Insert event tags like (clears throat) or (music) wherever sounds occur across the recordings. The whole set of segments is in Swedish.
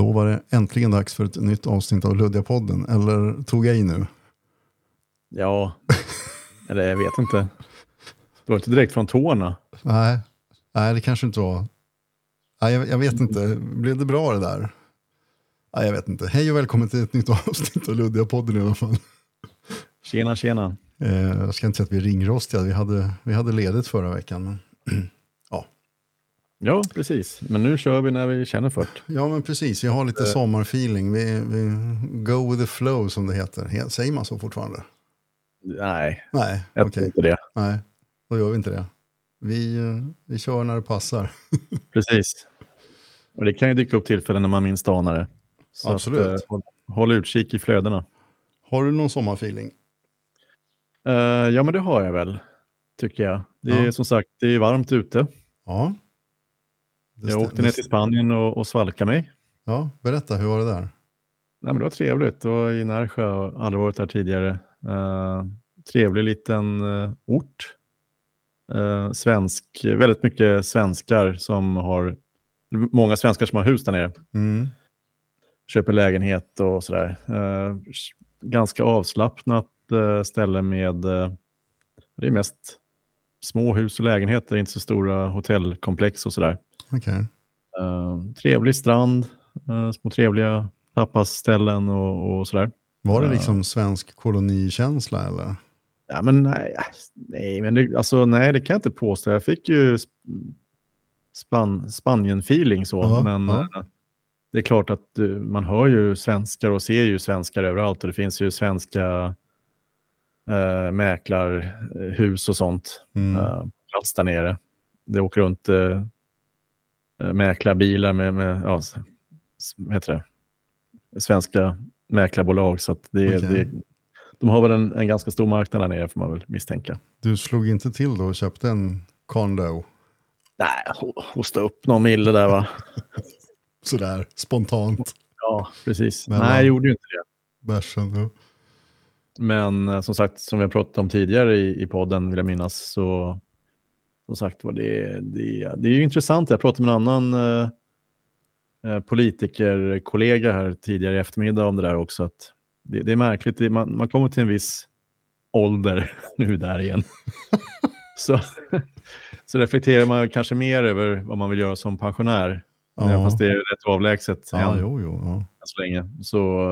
Då var det äntligen dags för ett nytt avsnitt av Luddiga-podden. Eller tog jag i nu? Ja, eller jag vet inte. Det var inte direkt från tårna. Nej, nej det kanske inte var. Nej, jag, jag vet inte. Blev det bra det där? Nej, jag vet inte. Hej och välkommen till ett nytt (laughs) avsnitt av Luddiga-podden i alla fall. Tjena, tjena. Eh, jag ska inte säga att vi är ringrostiga. Vi hade, vi hade ledigt förra veckan. Men... (clears throat) Ja, precis. Men nu kör vi när vi känner för det. Ja, men precis. Vi har lite sommarfeeling. Vi, vi go with the flow som det heter. He- Säger man så fortfarande? Nej, Nej, jag okej. tror inte det. Nej, då gör vi inte det. Vi, eh, vi kör när det passar. (laughs) Precis. Och det kan ju dyka upp tillfällen när man minst anar det. Så Absolut. Att, eh, håll, håll utkik i flödena. Har du någon sommarfeeling? Eh, ja, men det har jag väl, tycker jag. Det är Ja. som sagt det är varmt ute. Ja. Det Jag åkte ner till Spanien och, och svalkade mig. Ja, berätta, hur var det där? Nej, men det var trevligt. Det var i Närsjö, jag har aldrig varit där tidigare. Eh, trevlig liten eh, ort. Eh, svensk, väldigt mycket svenskar som har, många svenskar som har hus där nere. Mm. Köper lägenhet och sådär. Eh, ganska avslappnat ställe med, det är mest små hus och lägenheter, inte så stora hotellkomplex och sådär. Okej. Eh, trevlig strand, eh, små trevliga tapasställen och, och sådär. Var det Ja. liksom svensk kolonikänsla eller? Ja, men nej, nej, men det, alltså, nej, det kan jag inte påstå. Jag fick ju sp- span, Spanien-feeling så, Ja, men ja. eh, det är klart att eh, man hör ju svenskar och ser ju svenskar överallt och det finns ju svenska äh, mäklarhus och sånt Mm. eh, på plats där nere. Det åker runt äh, mäklarbilar med, med ja, vad heter det? svenska mäklarbolag. Så det, Okej. det, de har väl en, en ganska stor marknad där nere får man väl misstänka. Du slog inte till då och köpte en condo? Nej, ho- hosta upp någon mille där va? (laughs) Sådär, spontant. Ja, precis. Men Nej, jag gjorde ju inte det. Bärsen. Ja. Men eh, som sagt, som vi har pratat om tidigare i, i podden vill jag minnas, så som sagt var det, det, det är ju intressant. Jag pratade med en annan eh, eh, politikerkollega här tidigare i eftermiddag om det där också. Att det, det är märkligt, det, man, man kommer till en viss ålder (laughs) nu där igen. (laughs) så, så reflekterar man kanske mer över vad man vill göra som pensionär. Ja. Fast det är rätt avlägset Ja, än jo, jo. Ja. än så länge. Så,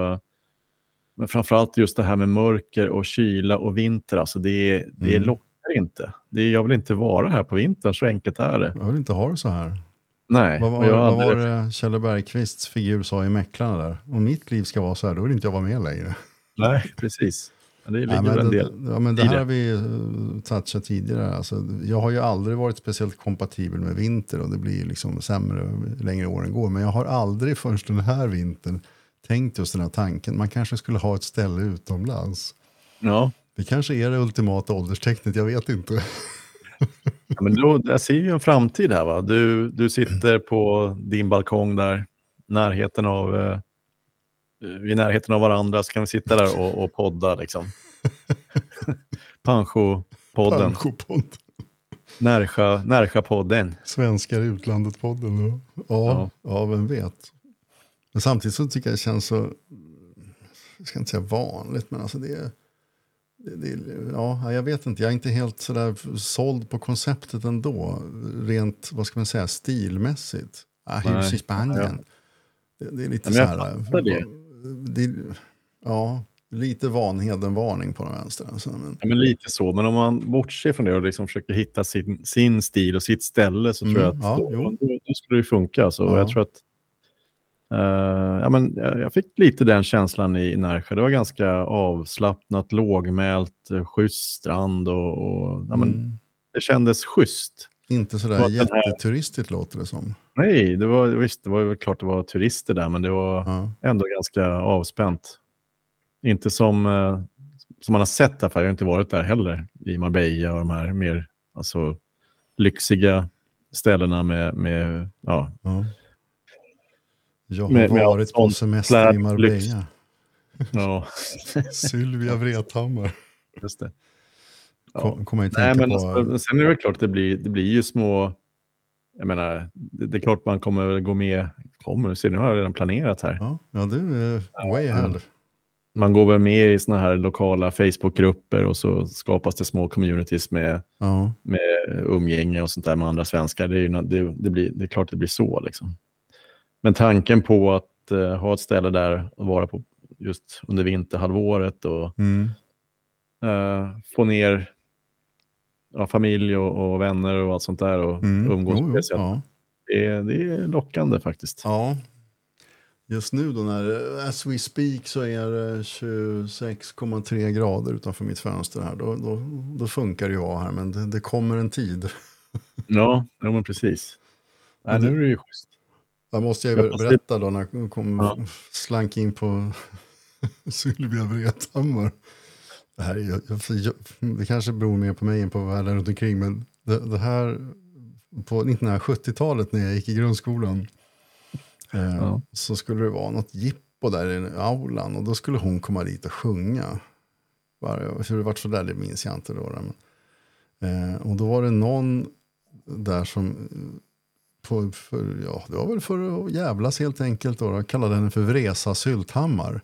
men framförallt just det här med mörker och kyla och vinter, alltså det, det Mm. lockar inte. Det, jag vill inte vara här på vintern, så enkelt är det. Jag vill inte ha det så här. Nej, Vad vad aldrig- var det Kjell Bergqvists figur sa i Mäklarna där? Om mitt liv ska vara så här, då vill inte jag vara med längre. Nej, precis. Men Det ligger Ja, väl en men, del. det, ja, men det här det. har vi uh, touchat tidigare. Alltså, jag har ju aldrig varit speciellt kompatibel med vinter och det blir liksom sämre längre åren går. Men jag har aldrig först den här vintern tänkt just den här tanken. Man kanske skulle ha ett ställe utomlands. Ja, Det kanske är det ultimata ålderstecknet, jag vet inte. (laughs) Ja, men då, jag ser ju en framtid här. Va? Du, du sitter på din balkong där, närheten av, eh, vid närheten av varandra, så kan vi sitta där och, och podda. Liksom. (laughs) Pancho-podden, Panchopodd. Närsjö- Närsjö-podden. Svenskar i utlandet-podden. då. Ja, ja. vem vet. Men samtidigt så tycker jag det känns så, jag ska inte säga vanligt, men alltså det är, det, ja, jag vet inte, jag är inte helt sådär såld på konceptet ändå. Rent, vad ska man säga, stilmässigt. Ah, hus i Spanien. Det, det är lite Ja, så här. det. det. Ja, lite Vanheden-varning på den vänster. Alltså, men, Ja, men lite så, men om man bortser från det och liksom försöker hitta sin, sin stil och sitt ställe så tror jag Mm, att ja, då, då skulle det funka. Så Ja. jag tror att eh, ja, men jag jag fick lite den känslan i Närsjö. Det var ganska avslappnat, lågmält, eh, schysst strand och, och ja, men mm, det kändes schysst. inte sådär Och den här- jätteturistigt låter det som. Nej, det var, visst, det var klart det var turister där, men det var Ja. ändå ganska avspänt. Inte som, eh, som man har sett där, för jag har inte varit där heller, i Marbella och de här mer alltså, lyxiga ställena med, med ja, Ja. Jag har Med- med varit på semester i. Marbella. ja, (laughs) Sylvia Vrethammar. just det. Kom, kommer jag att Nej, men på. alltså, sen är det väl klart att det blir, det blir ju små jag menar, det, det är klart man kommer gå med, kommer, se nu har jag redan planerat här. Ja, ja du är way ahead. Man går väl med i såna här lokala Facebookgrupper och så skapas det små communities med, Ja. med umgänge och sånt där med andra svenskar. Det är, ju, det, det, blir, det är klart det blir så. Liksom. Men tanken på att eh, ha ett ställe där och vara på just under vinterhalvåret och Mm. eh, få ner ja, familj och, och vänner och allt sånt där och Mm. umgås på det sättet. ja. Det, är, det är lockande faktiskt. ja. Just nu då när as we speak så är det 26,3 grader utanför mitt fönster här. Då, då, då funkar att vara här men det, det kommer en tid. Ja, ja men precis. Nej, nu är det ju schysst. Där måste jag Jag berätta då när jag kom, Ja. slank in på (laughs) Sylvia Vrethammar. Det, här jag, jag, det kanske beror mer på mig än på världen runt omkring men det, det här på 1970-talet när jag gick i grundskolan eh, Ja. så skulle det vara något jippo där i aulan och då skulle hon komma dit och sjunga. Hur det vart så där det minns jag inte då, Men, eh, och då var det någon där som på, för, ja, det var väl för att jävlas helt enkelt. Då, då kallade henne för Vresa Sylthammar.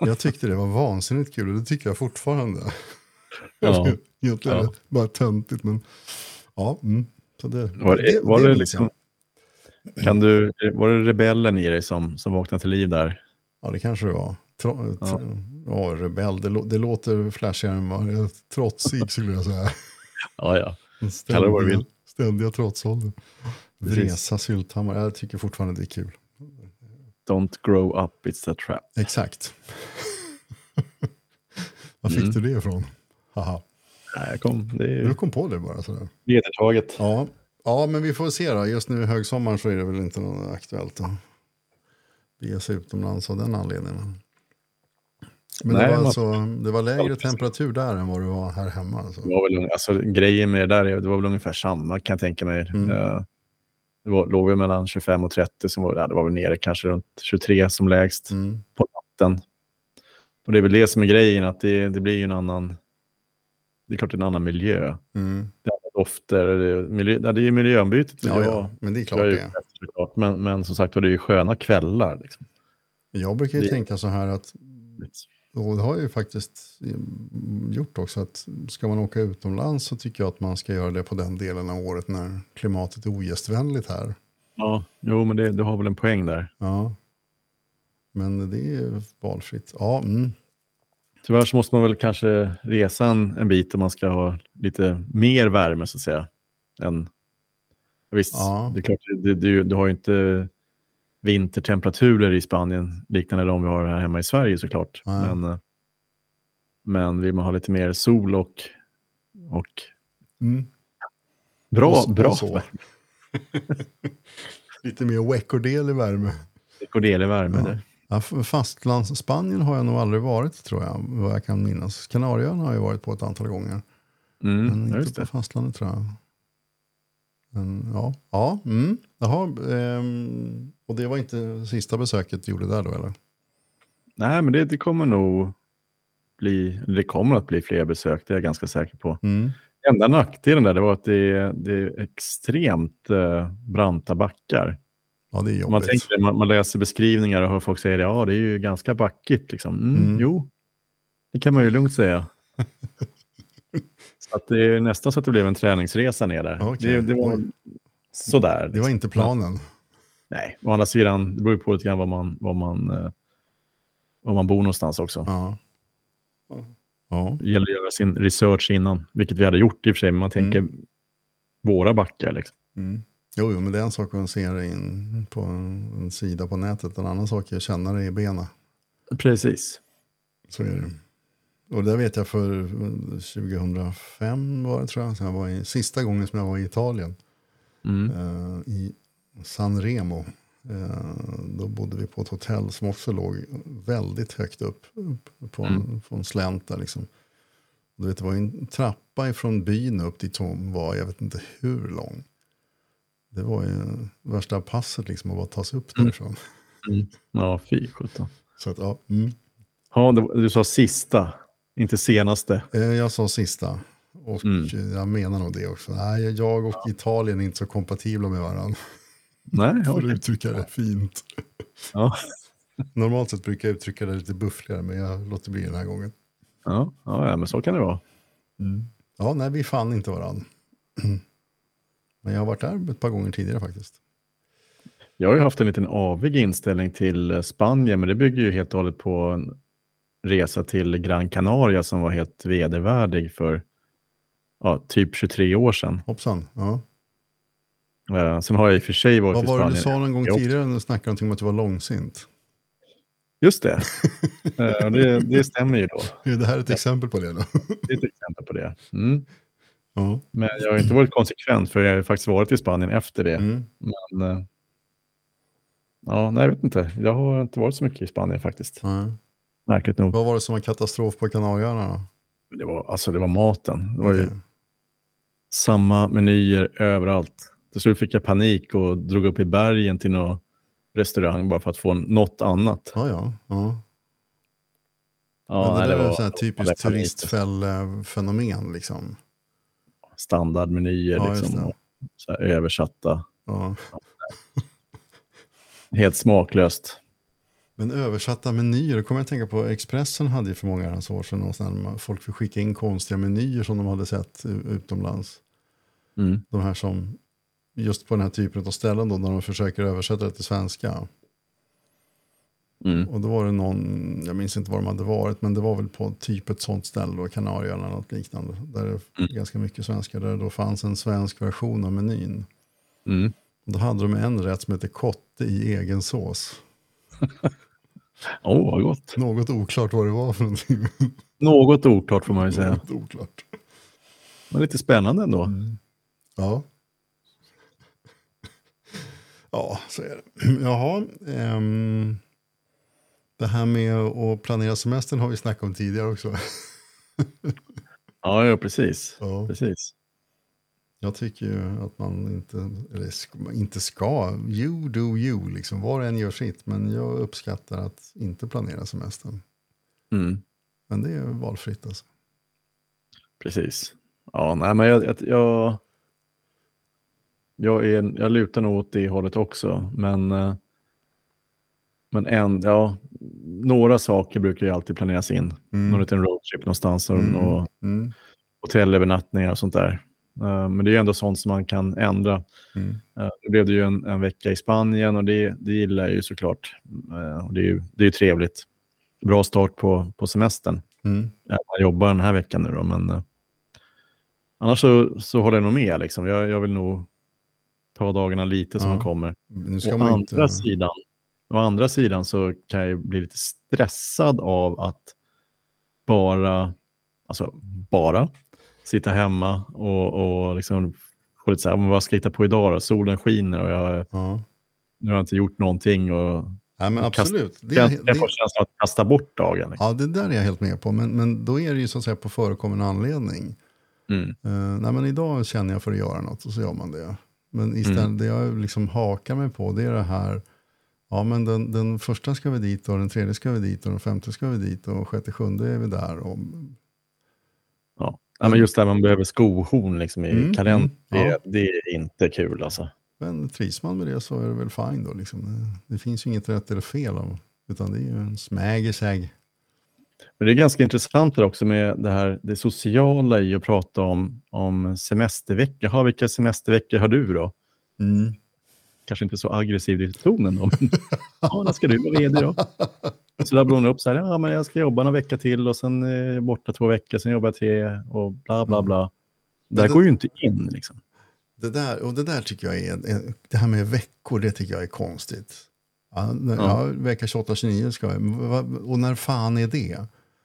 Jag tyckte det var vansinnigt kul och det tycker jag fortfarande. (laughs) Ja. Egentligen Ja. bara töntigt men ja. Mm. Så det, Var det, var det minns liksom, jag. kan du, var det rebellen i dig som, som vaknade till liv där? Ja det kanske det var. Tro, Ja. ja. ja, rebell. Det, det låter flashigare än vad det är. Trotsig skulle jag säga. Ja, ja. Kalla det vad du vill. Ständiga trotsåldern. Precis. Vresa Sylthammar. Jag tycker fortfarande det är kul. Don't grow up, it's a trap. Exakt. (laughs) Var fick Mm. du det ifrån? Haha. Nej, jag kom, det är Du kom på det bara sådär. vedertaget. Ja. ja, men vi får se då. Just nu i högsommaren så är det väl inte något aktuellt att bege sig utomlands av den anledningen. Men Nej, det, var man- alltså, det var lägre temperatur där än vad det var här hemma. Alltså. Det var väl, alltså, grejen med det där, är- det var väl ungefär samma kan jag tänka mig. Mm. Det var, låg väl mellan 25 och 30, som var, ja, det var väl nere kanske runt 23 som lägst Mm. på natten. Och det är väl det som är grejen, att det, det blir ju en annan, det är klart en annan miljö. Mm. Det är dofter, det är, miljö, det är ju miljöombytet. Ja, ja, men det är klart det är. Men, men som sagt var, det är ju sköna kvällar. Liksom. Jag brukar ju Det- tänka så här att, och det har jag ju faktiskt mm, gjort också, att ska man åka utomlands så tycker jag att man ska göra det på den delen av året när klimatet är ogästvänligt här. Ja, jo, men det, du har väl en poäng där. Ja. Men det är valfritt. Ja, mm. Tyvärr så måste man väl kanske resa en, en bit om man ska ha lite mer värme så att säga. Än, visst, Ja. det är klart, du, du, du har ju inte vintertemperaturer i Spanien liknande de vi har här hemma i Sverige såklart. Nej. Men, eh, men vill man ha lite mer sol och, och Mm. bra, Och bra och. (laughs) Lite mer veckordel i värme. Kordelig värme. Ja. Ja, f- fastlands Spanien har jag nog aldrig varit tror jag, vad jag kan minnas. Kanarieöarna har jag varit på ett antal gånger. Men Mm, ja, inte på det. fastlandet tror jag. Men, ja, ja mm. Jaha, ehm, och det var inte sista besöket du gjorde där då eller? Nej, men det, det kommer nog bli, det kommer att bli fler besök, det är jag ganska säker på. Mm. Enda nackdelen där det var att det det är extremt eh, branta backar. Ja, det är Om Man, jobbigt. tänker, man, man läser beskrivningar och hör folk säga det, ja det är ju ganska backigt. Liksom. Mm, Mm. Jo, det kan man ju lugnt säga. (laughs) så att det är nästan så att det blev en träningsresa ner där. Okej. Det, det var Sådär. Det var inte planen. Nej, å andra sidan, det beror ju på lite grann var man, var man, eh, var man bor någonstans också. Ja. Ja. Det gäller att göra sin research innan, vilket vi hade gjort i och för sig, men man tänker våra backar. Liksom. Mm. Jo, jo, men det är en sak att se det in på en, en sida på nätet. En annan sak är att känna det i benen. Precis. Så är det. Och det vet jag för eh, 2005 var det tror jag. Jag var i, sista gången som jag var i Italien. Mm. eh, I San Remo. Eh, då bodde vi på ett hotell som också låg väldigt högt upp. På en, Mm. på en slänt där liksom. Du vet, det var en trappa ifrån byn upp dit hon var, jag vet inte hur lång. Det var ju värsta passet liksom att bara ta sig upp Mm. därifrån. Mm. Ja, fy sjutton. Så att, ja, mm. Ja, du sa sista, inte senaste. Eh, Jag sa sista. Och Mm. jag menar nog det också. Nej, jag och Italien är inte så kompatibla med varandra. Nej, (laughs) För att uttrycka det fint. Ja. (laughs) Normalt sett brukar jag uttrycka det lite buffligare, men jag låter bli den här gången. Ja, ja, men så kan det vara. Ja, nej, vi fann inte varandra. (clears throat) Men jag har varit där ett par gånger tidigare faktiskt. Jag har ju haft en liten avig inställning till eh, Spanien, men det bygger ju helt och hållet på en resa till Gran Canaria som var helt vedervärdig för ja, typ 23 år sedan. Hoppsan. Ja. Eh, sen har jag i och för sig varit Vad i var det Spanien. du sa någon gång tidigare när du snackade någonting om att du var långsint? Just det. (laughs) Eh, det. Det stämmer ju då. Är det här ett exempel på det då? Det är ett exempel på det. Mm. Ja. Men jag har inte varit konsekvent för jag har ju faktiskt varit i Spanien efter det. Mm. Men, eh, ja, nej, jag vet inte. Jag har inte varit så mycket i Spanien faktiskt. Ja. Märkligt nog. Vad var det som var katastrof på Kanarieöarna? Det var, alltså, det var maten. Det var ju Okej. Samma menyer överallt. Till slut fick jag panik och drog upp i bergen till någon restaurang bara för att få något annat. Ja, ja. ja. Ja, det nej, det är var ett typiskt turistfällefenomen. Liksom. standardmenyer Ja, liksom, översatta. Ja. Helt smaklöst. Men översatta menyer, kommer jag att tänka på. Expressen hade ju för många herrans år sedan man- folk fick skicka in konstiga menyer som de hade sett utomlands. Mm. De här som, just på den här typen av ställen då, när de försöker översätta det till svenska. Mm. Och då var det någon, jag minns inte var de hade varit, men det var väl på typ ett sånt ställe, då, Kanarieöarna eller något liknande. Där det är ganska mycket svenskar, där det då fanns en svensk version av menyn. Mm. Och då hade de en rätt som heter kotte i egen sås. (laughs) Åh, vad gott. Något oklart vad det var för någonting. Något oklart får man ju säga. Något oklart. Men lite spännande ändå. Ja. Ja, så är det. Jaha. ehm, det här med att planera semestern har vi snackat om tidigare också. Ja, ja precis. Ja. precis. Jag tycker ju att man inte, eller inte ska, you do you, liksom. var och en gör sitt. Men jag uppskattar att inte planera semestern. Mm. Men det är valfritt alltså. Precis. Ja, nej, men jag, jag, jag, jag, är, jag lutar nog åt det hållet också. Men, eh, men en, ja, några saker brukar ju alltid planeras in. Mm. Någon liten roadtrip någonstans och, Mm. och Mm. hotellövernattningar och sånt där. Eh, Men det är ändå sånt som man kan ändra. Mm. Eh, Nu blev det ju en, en vecka i Spanien och det, det gillar jag ju såklart. Eh, Och det är ju det är trevligt. Bra start på, på semestern. Mm. Jag jobbar den här veckan nu då, men annars så, så håller jag nog med. Liksom. Jag, jag vill nog ta dagarna lite som Ja. de kommer. Nu ska Å andra, inte... sidan, å andra sidan så kan jag ju bli lite stressad av att bara, alltså bara, sitta hemma och, och liksom få lite så här, "Men vad ska jag hitta på idag då? Solen skiner och jag, Ja. nu har jag inte gjort någonting. Och Nej, men Kast- absolut. Det, jag, är- jag får det, känslan att kasta bort dagen. Liksom. ja, det där är jag helt med på. Men, men då är det ju så att säga på förekommande anledning. Mm. Uh, nej, men idag känner jag för att göra något och så gör man det. Men istället, Mm. det jag liksom hakar mig på det är det här. Ja, men den, den första ska vi dit och den tredje ska vi dit och den femte ska vi dit och sjätte, sjunde är vi där. Och, Ja. Men just det här man behöver skohorn liksom i Mm, kalendern, mm, ja. det, det är inte kul alltså. men trivs man med det så är det väl fine då. Liksom. Det, finns ju inget rätt eller fel. Om, utan det är ju en smägersäg. Men det är ganska intressant också med det här det sociala i att prata om, om semesterveckor. Vilka semesterveckor har du då? Mm. Kanske inte så aggressiv i tonen då. Men, (laughs) ja, när ska du vara ledig då? Så där blåser upp så här, ja men jag ska jobba några vecka till och sen eh, borta två veckor, sen jobbar jag tre och bla bla bla. Det det- går ju inte in liksom. Det där, och det där tycker jag är, är- det här med veckor, det tycker jag är konstigt. Ja, Ja. vecka 28-29 ska jag, men och när fan är det?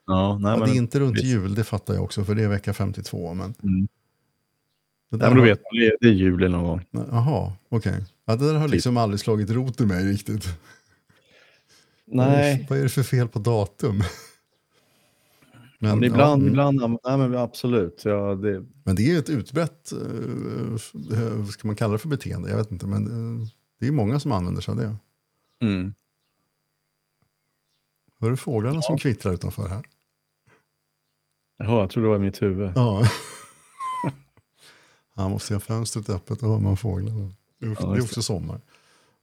Ja, nej, Ja, men, det är inte runt visst. jul, det fattar jag också, för det är vecka 52. Men Mm. Det där men har- vet det är, det är jul någon gång. Jaha, okej. Ja, det där har liksom aldrig slagit rot i mig riktigt. Nej, Vad är det för fel på datum? Men, men ibland, ja, mm. ibland, nej men absolut. Ja, det, men det är ett utbrett, vad ska man kalla det för beteende? Jag vet inte, men eh, det är många som använder sig av det. mm. Hör du fåglarna som kvittrar utanför här? Jaha, jag tror det var i mitt huvud. Ja. Han måste ha fönstret öppet och hör man fåglarna. Det är, Ja, också sommar.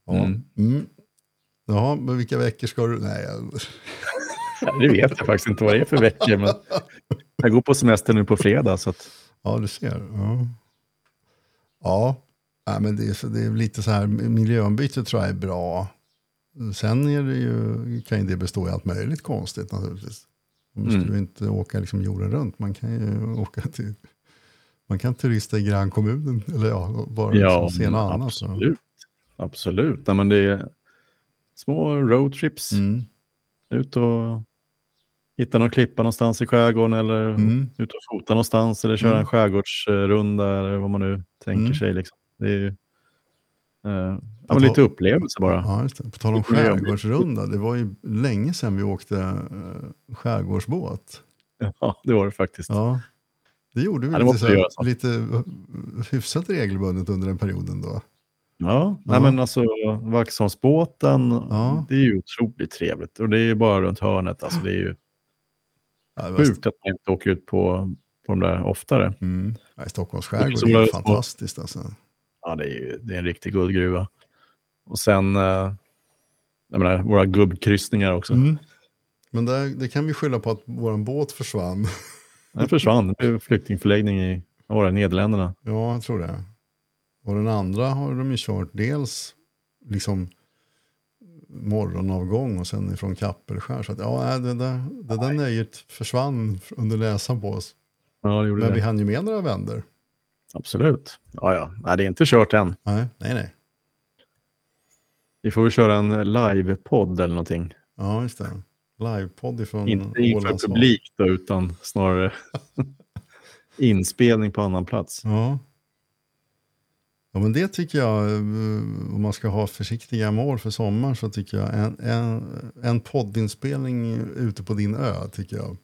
Ja. Mm. Mm. Jaha, men vilka veckor ska du... Nej, jag... Ja, Det vet jag faktiskt inte vad det är för veckor, men jag går på semester nu på fredag. Så att, ja du ser. Ja, ja. Nej, men det, är, det är lite så här, miljöombyte tror jag är bra. Sen är det ju, kan ju det bestå i allt möjligt konstigt naturligtvis. Man måste Mm. ju inte åka liksom jorden runt. Man kan ju åka till... Man kan turista i grannkommunen eller ja, bara ja, liksom se något annat. så. absolut. Absolut. Nej, men det är små roadtrips. Mm. Ut och hitta någon klippa någonstans i skärgården eller Mm. ut och fota någonstans eller köra Mm. en skärgårdsrunda eller vad man nu tänker Mm. sig. Liksom. Det är ju eh, ja, lite upplevelse bara. Ja, just det. På tal om skärgårdsrunda. Det var ju länge sedan vi åkte uh, skärgårdsbåt. (laughs) Ja, det var det faktiskt. Ja. Det gjorde vi Ja, det lite, måste så vi här, göra så. lite eh, hyfsat regelbundet under den perioden då. Ja, nej, Ja. men alltså Vaxholmsbåten, Ja. det är ju otroligt trevligt. Och det är ju bara runt hörnet. Alltså, det är ju Ja, det sjukt att man inte åker ut på, på de där oftare. Mm. Ja, i Stockholms Det är skärgård så är ju bra- fantastiskt. Alltså. Ja, det är, ju, det är en riktig guldgruva. Och sen, eh, jag menar, våra gubbkryssningar också. Mm. Men där, det kan vi skylla på att vår båt försvann. (laughs) Den försvann. Det blev flyktingförläggning i var det, Nederländerna. ja, jag tror det. Och den andra har de ju kört dels liksom morgonavgång och sen ifrån Kappelskär. Så att, ja, det där, det där nöjet försvann under näsan på oss. Ja, det gjorde Men det. vi hann ju med några vändor. Absolut. Ja, ja. Nej, det är inte kört än. Nej, nej, nej. Vi får väl köra en live-podd eller någonting. Ja, just det. Livepodd ifrån Inte inför publik då, utan snarare (laughs) inspelning på annan plats. Ja. Ja, men det tycker jag, eh, om man ska ha försiktiga mål för sommar så tycker jag en, en, en poddinspelning ute på din ö tycker jag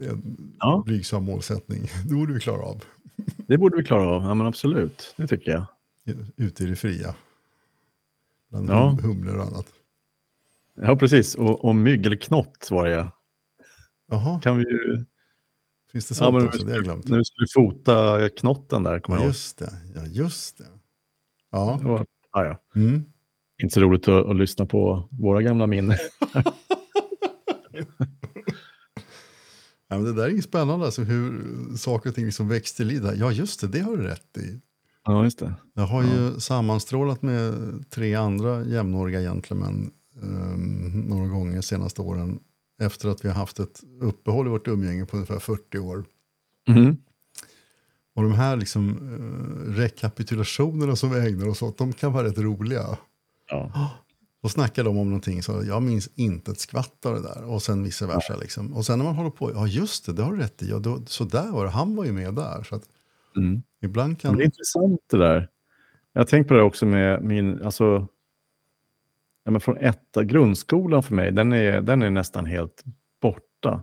är en Ja. blygsam målsättning. (laughs) Det borde vi klara av. Det borde vi klara av. Ja, men absolut. Det tycker jag. Ute i det fria. Bland Ja. hum- humlor och annat. Ja, precis. Och, och mygg eller knott var det. Jaha, Kan vi ju... finns det Ja, sånt men också? Det har jag glömt. Nu ska vi fota knotten där, kommer Ja, jag just det. Ja, just det. Ja. Det var- Ja, ja. Mm. Inte så roligt att, att lyssna på våra gamla minnen. (laughs) Ja, men det där är spännande, alltså hur saker och ting liksom växt till liv. Ja, just det, det har du rätt i. Ja, just det. Jag har ju sammanstrålat med tre andra jämnåriga gentlemän um, några gånger senaste åren. Efter att vi har haft ett uppehåll i vårt umgänge på ungefär 40 år. Mhm. Och de här liksom, eh, rekapitulationerna som vi ägnar oss åt, de kan vara rätt roliga. Ja. Då snackar de om någonting så jag minns inte ett skvatt av det där. Och sen vice versa. Liksom. Och sen när man håller på, ja just det, det har du rätt i. Ja, då, så där var det, han var ju med där. Så att Mm. ibland Men kan... det är intressant det där. Jag har tänkt på det också med min, alltså, ja, men från etta, grundskolan för mig, den är, den är nästan helt borta.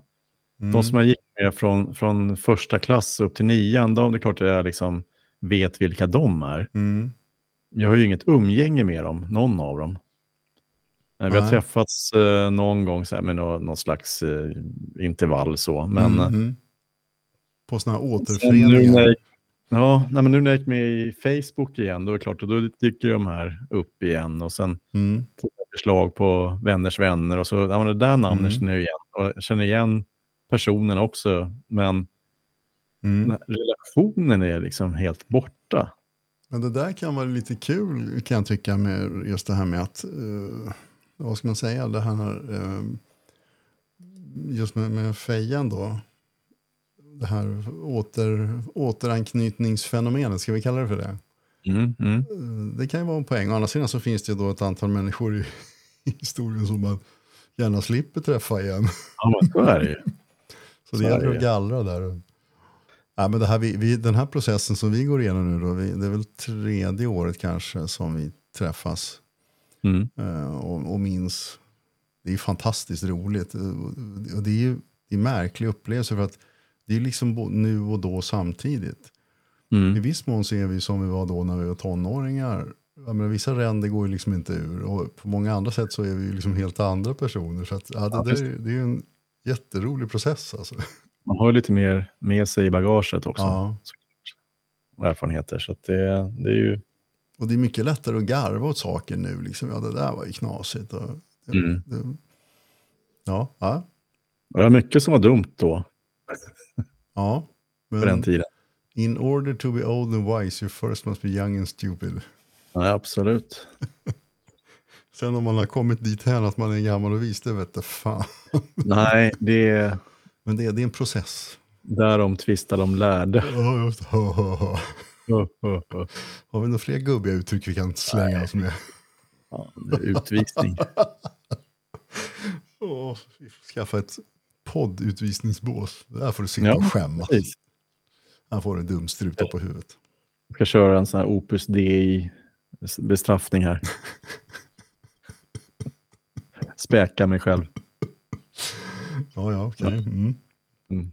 Mm. De som jag gick med från, från första klass upp till nian, de, det är klart att jag liksom vet vilka de är. Mm. Jag har ju inget umgänge med dem, någon av dem. Vi har träffats eh, någon gång så här, med nå, någon slags eh, intervall så, men Mm. På sådana här återföreningar. jag, ja, nej, men nu när jag gick med i Facebook igen, då är det klart, och då dyker de här upp igen och sen Mm. Förslag på vänners vänner och så, ja, men det där namnet Mm. känner jag igen. Och jag känner igen personen också, men Mm. relationen är liksom helt borta. Men det där kan vara lite kul kan jag tycka med just det här med att, eh, vad ska man säga, det här, eh, just med, med fejan då. Det här åter, återanknytningsfenomenet, ska vi kalla det för det? Mm, mm. Eh, Det kan ju vara en poäng. Å andra sidan så finns det då ett antal människor i, (laughs) i historien som man gärna slipper träffa igen. Ja, men så är det ju. (laughs) Så det är gäller att gallra där. Ja, men det här, vi, vi, den här processen som vi går igenom nu, då, vi, det är väl tredje året kanske som vi träffas Mm. eh, och, och minns. Det är fantastiskt roligt. Eh, Och det är ju det är en märklig upplevelse för att det är liksom nu och då samtidigt. I Mm. viss mån så är vi som vi var då när vi var tonåringar. Jag menar, vissa ränder går ju liksom inte ur och på många andra sätt så är vi ju liksom helt andra personer. Så att, ja, det, där, det är ju en jätterolig process alltså. (laughs) Man har ju lite mer med sig i bagaget också. Ja. erfarenheter. Så det, det är ju... Och det är mycket lättare att garva åt saker nu. Liksom. Ja, det där var ju knasigt. Och, Mm. det, ja, ja, Det var mycket som var dumt då, ja. på den Men tiden. In order to be old and wise you first must be young and stupid. Ja, absolut. (laughs) Sen om man har kommit dit här att man är gammal och vis, det vet jag fan. (laughs) Nej, det är Men det, det är en process. därom tvistar de lärde. (laughs) Just. Har vi några fler gubbiga uttryck vi kan slänga oss med? Ja, utvisning. Får skaffa ett poddutvisningsbås. Där får du sitta Ja, och skämmas. Han får en dum struta på huvudet. Jag ska köra en sån här Opus Dei bestraffning här. (laughs) Späka mig själv. Ja, ja, okej. Mm. Mm.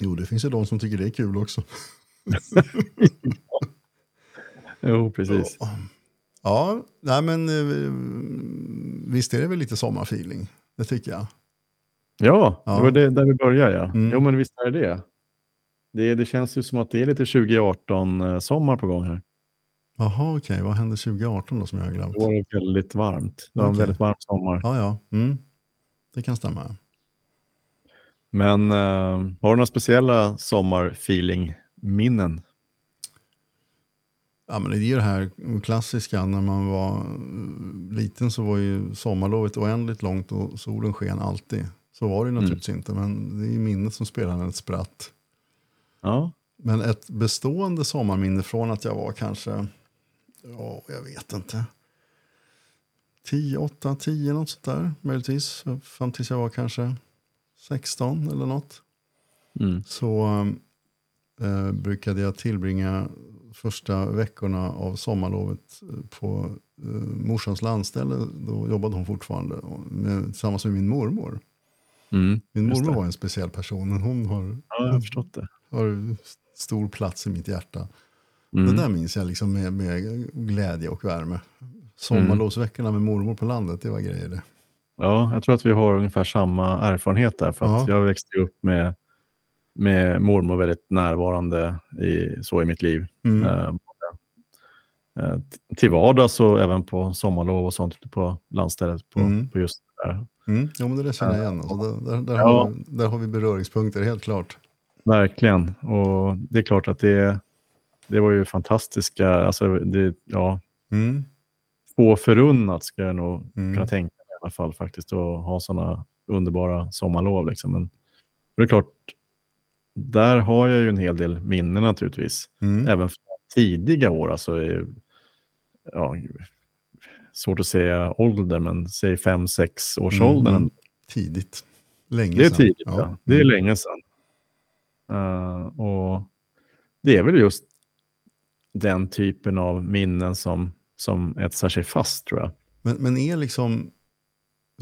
Jo, det finns ju de som tycker det är kul också. (laughs) Jo, precis. Ja, nej men eh, visst är det väl lite sommarfeeling. Det tycker jag. Ja, Ja. det var det där vi började. Ja. Mm. Jo, men visst är det det. Det. Det känns ju som att det är lite 2018-sommar på gång här. Jaha, okej. Vad hände 2018 då som jag har glömt? Det var väldigt varmt. Det var en Okej. väldigt varm sommar. Ja, ja. Mm. Det kan stämma. Men eh, har du några speciella sommarfeeling-minnen? Ja, men det är ju det här klassiska. När man var eh, liten så var ju sommarlovet oändligt långt och solen sken alltid. Så var det ju naturligtvis inte, men det är minnet som spelar ett spratt. Ja, Men ett bestående sommarminne från att jag var kanske, ja, jag vet inte. 10, 8, 10 något sånt där möjligtvis. Fram tills jag var kanske 16 eller något. mm. Så eh, brukade jag tillbringa första veckorna av sommarlovet på eh, morsans landställe. Då jobbade hon fortfarande med, tillsammans med min mormor. Mm. Min mormor var en speciell person. men Hon har, ja jag har förstått det. Har stor plats i mitt hjärta. Mm. Det där minns jag liksom med, med glädje och värme. Sommarlovsveckorna med mormor på landet, det var grejer det. Ja, jag tror att vi har ungefär samma erfarenhet där. För att Ja. Jag växte upp med, med mormor väldigt närvarande i, så i mitt liv. Mm. Eh, eh, till vardags och även på sommarlov och sånt på landstället på, Mm. på just det där. Mm. Ja, men det där känner jag igen. Alltså, där, där, där, Ja. har, där har vi beröringspunkter, helt klart. Verkligen. Och det är klart att det, det var ju fantastiska, alltså det, ja, Mm. få förunnat ska jag nog Mm. kunna tänka mig i alla fall faktiskt att ha sådana underbara sommarlov. Liksom. Men det är klart, där har jag ju en hel del minnen naturligtvis. Mm. Även från tidiga år. Alltså, ja, svårt att säga ålder, men säg fem sex års Mm. åldern. Tidigt. Länge Det är sedan. tidigt, ja. Det är länge sedan. Eh, och det är väl just den typen av minnen som, som etsar sig fast, tror jag. Men, men är liksom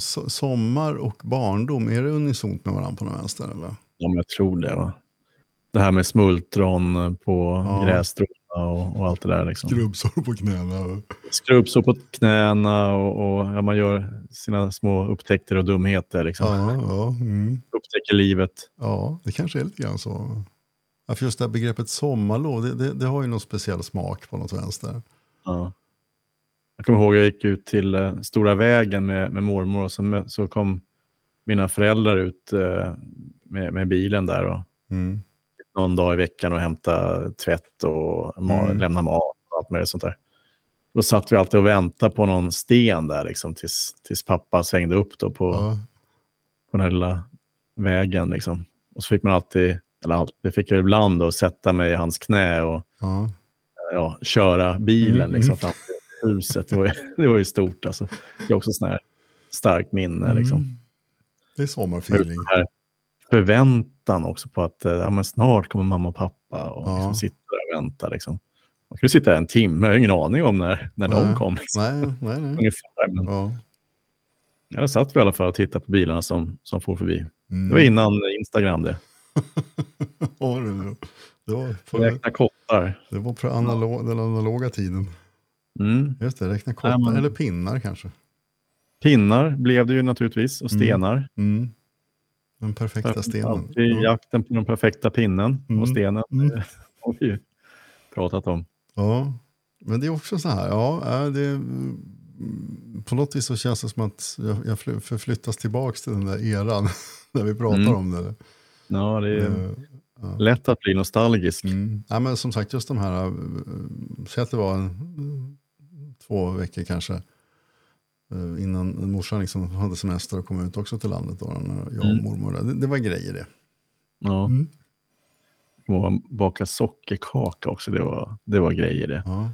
so sommar och barndom, är det unisont med varandra på någon vänster? Eller? Ja, men jag tror det. Va? Det här med smultron på Ja. grässtråna och, och allt det där. Liksom. Skrubbsår på knäna. Skrubbsår på knäna och, och ja, man gör sina små upptäckter och dumheter. Liksom. Ja, ja, mm. Upptäcker livet. ja, det kanske är lite grann så. Ja, för just det här begreppet sommarlov, det, det, det har ju någon speciell smak på något vänster. Ja. Jag kommer ihåg jag gick ut till eh, Stora vägen med, med mormor och så, så kom mina föräldrar ut eh, med, med bilen där och Mm. Någon dag i veckan och hämta tvätt och ma- Mm. lämna mat och allt möjligt sånt där. Då satt vi alltid och väntade på någon sten där liksom, tills, tills pappa svängde upp då på, Ja, på den här lilla vägen. Liksom. Och så fick man alltid, eller alltid, fick jag ibland då, sätta mig i hans knä och ja. ja, köra bilen Mm, liksom, mm. fram till huset. Det var, ju- (laughs) det var ju stort. Alltså. Det är också sån här starkt minne. Liksom. Mm. Det är sommarfeeling. här förväntan också på att eh, ja, men snart kommer mamma och pappa och Ja. liksom sitta där och vänta. Liksom. Man kunde sitta en timme, jag har ingen aning om när, när de Nej. kom. Liksom. Nej, nej, nej. Ungefär. Men Ja. ja, där satt vi i alla fall och tittade på bilarna som, som for förbi. Mm. Det var innan Instagram det. (laughs) Ja, det, det, var på, Räkna kottar. det var på analog, den analoga tiden. Mm. Just det, räkna kottar Ja, men- eller pinnar kanske. Pinnar blev det ju naturligtvis och Mm. stenar. Mm. Den perfekta stenen. Alltid Ja. jakten på den perfekta pinnen Mm. och stenen. Mm. (laughs) Det var ju pratat om. Ja, men det är också så här. Ja, det, mm, på något vis så känns det som att jag, förflyttas tillbaka till den där eran (laughs) när vi pratar mm. om det. Ja, det är uh, ja. lätt att bli nostalgisk. Mm. Ja, men som sagt, just de här, eh, säg att det var en, två veckor kanske, eh, innan morsan liksom hade semester och kom ut också till landet. Då, när jag och mm. mormor, det, det var grejer det. Ja. Mm. Och baka sockerkaka också, det var, det var grejer det. Ja.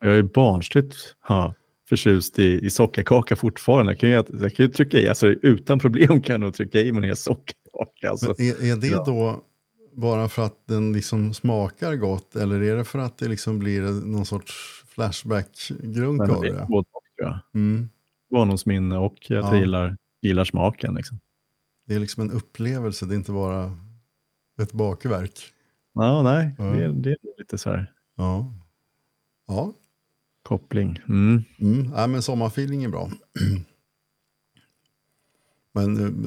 Jag är barnsligt ha, förtjust i, i sockerkaka fortfarande. Jag kan, ju, jag kan ju trycka i, alltså, utan problem kan jag nog trycka i mig en sockerkaka. Alltså. Är, är, det ja. då bara för att den liksom smakar gott eller är det för att det liksom blir någon sorts flashback-grunk av det? Både och, tror jag. Mm. Barndomsminne och jag ja. gillar, gillar smaken. Liksom. Det är liksom en upplevelse, det är inte bara ett bakverk. Ja, nej, ja. Det, det, är lite så här. Ja. ja. Koppling. Mm. Mm. Ja, men sommarfeeling är bra. (clears throat) men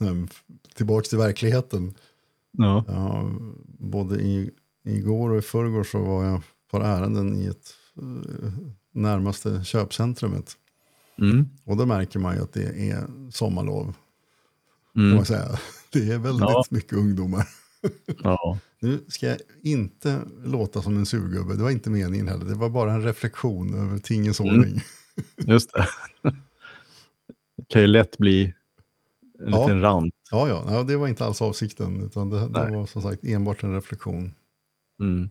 eh, tillbaka till verkligheten. Ja. ja både i, igår och i förrgår så var jag på ärenden i ett uh, närmaste köpcentrumet. Mm. Och då märker man ju att det är sommarlov. Mm. man säga. (laughs) Det är väldigt ja. mycket ungdomar. (laughs) Ja. Nu ska jag inte låta som en surgubbe, det var inte meningen heller. Det var bara en reflektion över tingens mm. ordning. (laughs) Just det. Det kan ju lätt bli en ja. liten rant. Ja, ja, ja, det var inte alls avsikten, utan det, det var som sagt enbart en reflektion. Mm.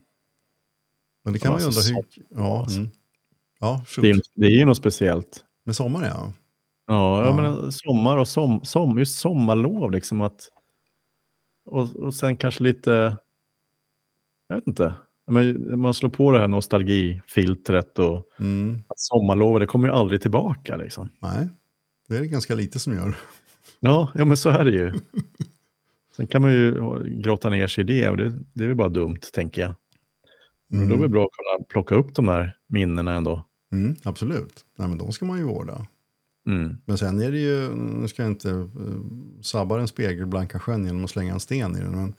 Men det kan man ju undra hur... Ja, mm. ja det, är, det är ju något speciellt. Med sommar, ja. Ja, ja. Men sommar och som, som, just sommarlov, liksom att... Och, och sen kanske lite... Jag vet inte. Men man slår på det här nostalgifiltret och mm. sommarlovet, det kommer ju aldrig tillbaka. Liksom. Nej, det är det ganska lite som gör. Ja, ja men så är det ju. Sen kan man ju grotta ner sig i det och det, det är väl bara dumt, tänker jag. Mm. då är det bra att kunna plocka upp de där minnena ändå. Mm, absolut, Nej, men de ska man ju vårda. Mm. Men sen är det ju, nu ska jag inte uh, sabba den spegelblanka sjön genom att slänga en sten i den, men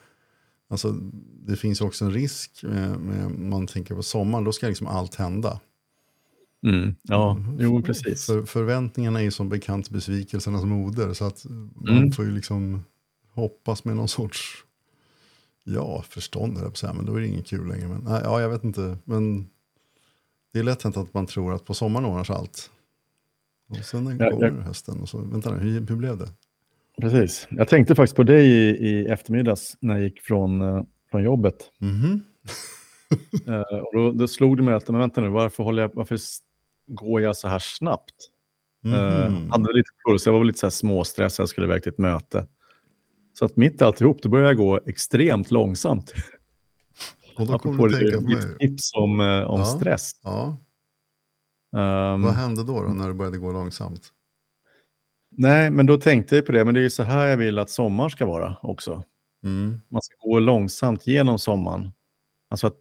alltså, det finns också en risk med, med man tänker på sommaren, då ska liksom allt hända. Mm, ja, mm. jo precis. För, förväntningarna är ju som bekant besvikelsernas moder. Så att man mm. får ju liksom hoppas med någon sorts ja, förstånd, på men då är det inget kul längre. Men, ja, jag vet inte. Men det är lätt hänt att man tror att på sommaren ordnar sig allt. Och sen kommer ja, jag... hösten och så, vänta nu, hur, hur blev det? Precis. Jag tänkte faktiskt på dig i, i eftermiddags när jag gick från, uh, från jobbet. Mm -hmm. uh, och då, då slog det mig att, men vänta nu, varför, håller jag, varför går jag så här snabbt? Mm. Uh, hade lite puls, jag var lite så här småstressad, jag skulle iväg till ett möte. Så att mitt alltihop, då började jag gå extremt långsamt. Och då kommer du tänka på mig. tips om, uh, om ja, stress. Ja. Um, Vad hände då, då när det började gå långsamt? Nej, men då tänkte jag på det, men det är ju så här jag vill att sommar ska vara också. Mm. Man ska gå långsamt genom sommaren. Alltså att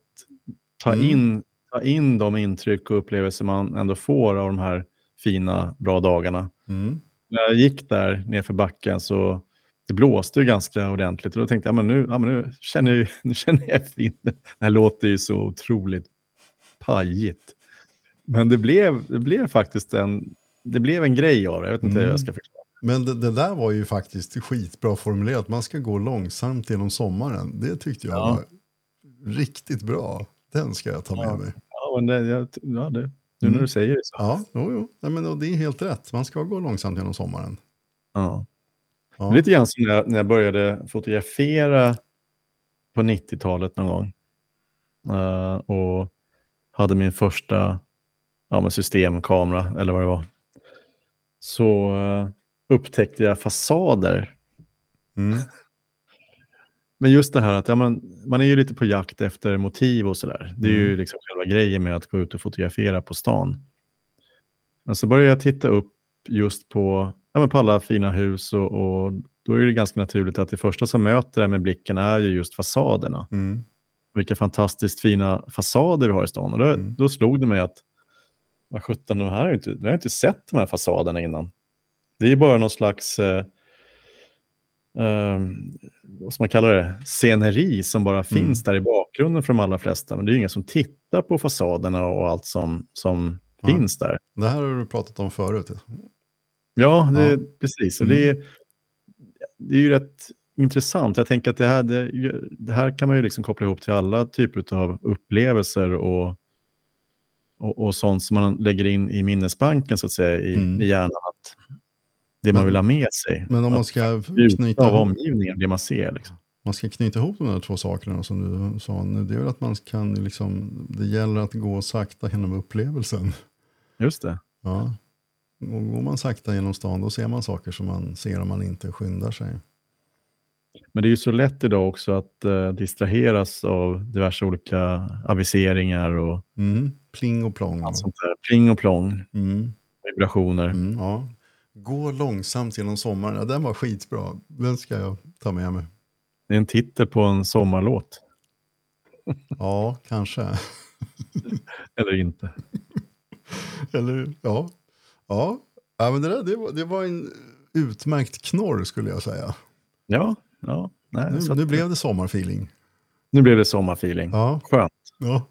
ta mm. in ta in de intryck och upplevelser man ändå får av de här fina, bra dagarna. Mm. När jag gick där nerför backen så det blåste ju ganska ordentligt och då tänkte jag, men nu, ja, men nu, känner jag, (laughs) nu känner jag fint. Det här låter ju så otroligt pajigt. Men det blev, det blev faktiskt en, det blev en grej av det. Jag vet inte mm. hur jag ska förklara. Men det, det, där var ju faktiskt skitbra formulerat. Man ska gå långsamt genom sommaren. Det tyckte jag ja. var riktigt bra. Den ska jag ta med ja. mig. Ja, men det, jag, ja, det, nu när du säger det så. Ja, jo, jo. Nej, men det är helt rätt. Man ska gå långsamt genom sommaren. Ja. Ja. Lite grann som när jag, när jag började fotografera på 90-talet någon gång. Uh, och hade min första ja, med systemkamera, eller vad det var. Så uh, upptäckte jag fasader. Mm. (laughs) Men just det här att ja, man, man är ju lite på jakt efter motiv och sådär. Det är mm. ju liksom själva grejen med att gå ut och fotografera på stan. Men så började jag titta upp just på, ja, men på alla fina hus och, och då är det ganska naturligt att det första som möter det med blicken är ju just fasaderna. Mm. Vilka fantastiskt fina fasader vi har i stan. Och då, mm. då slog det mig att vad sjutton, de här har inte, jag har inte sett de här fasaderna innan. Det är bara någon slags eh, eh, vad man kalla det, sceneri som bara finns där i bakgrunden för de allra flesta. Men det är ju ingen som tittar på fasaderna och allt som, som Ja. finns där. Det här har du pratat om förut. Ja, det, Ja. precis. Och det, är, det är ju rätt intressant. Jag tänker att det här, det, det här kan man ju liksom koppla ihop till alla typer av upplevelser och, och, och sånt som man lägger in i minnesbanken så att säga i, Mm. i hjärnan. Att det man Men- vill ha med sig. Men om man ska knyta av omgivningen, det man ser. Liksom. man ska knyta ihop de här två sakerna som du sa nu, det är väl att man kan liksom, det gäller att gå sakta genom upplevelsen. Just det. Ja. Och går man sakta genom stan då ser man saker som man ser om man inte skyndar sig. Men det är ju så lätt idag också att eh, distraheras av diverse olika aviseringar och Mm. Pling och plong. allt sånt där. Pling och plång, Mm. vibrationer. Mm, ja. Gå långsamt genom sommaren, ja, den var skitbra. Den ska jag ta med mig. Det är en titel på en sommarlåt. Ja, kanske. (laughs) Eller inte. Eller ja. Ja, ja men det, där, det, var, det var en utmärkt knorr skulle jag säga. Ja, ja. Nej, Nu, så nu blev det sommarfeeling. nu blev det sommarfeeling. Ja, Skönt. ja,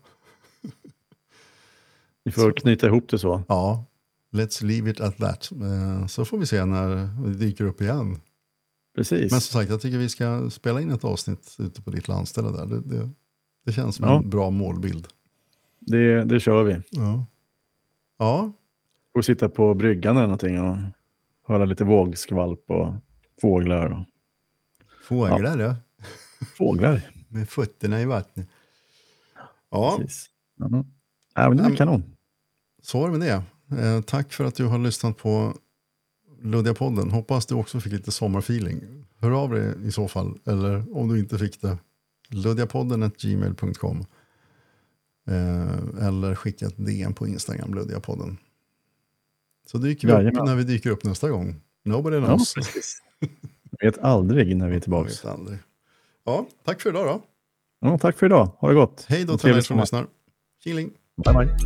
Vi får knyta ihop det så. ja. Let's leave it at that. Eh, Så får vi se när det dyker upp igen. Precis. Men som sagt, jag tycker vi ska spela in ett avsnitt ute på ditt landställe där. Det, det, det känns som Ja. en bra målbild. Det, det kör vi. Ja. Ja, Får sitta på bryggan eller någonting och höra lite vågskvalp och fåglar. Och... fåglar ja. Fåglar, (laughs) Med fötterna i vattnet. Ja, precis. Ja. Ja, men det Ja, är kanon. så var det med det. Eh, tack för att du har lyssnat på Luddiga podden. Hoppas du också fick lite sommarfeeling. Hör av dig i så fall. Eller om du inte fick det. Luddigapodden.gmail.com eh, Eller skicka ett DM på Instagram, Luddigapodden. Så dyker vi upp Jajamän. när vi dyker upp nästa gång. Nobody Ja, knows. precis. Jag vet aldrig när vi är tillbaka. vet aldrig. Ja, tack för idag då. Ja, tack för idag. Ha det gott. Hej då till dig som lyssnar. Killing. Bye, bye.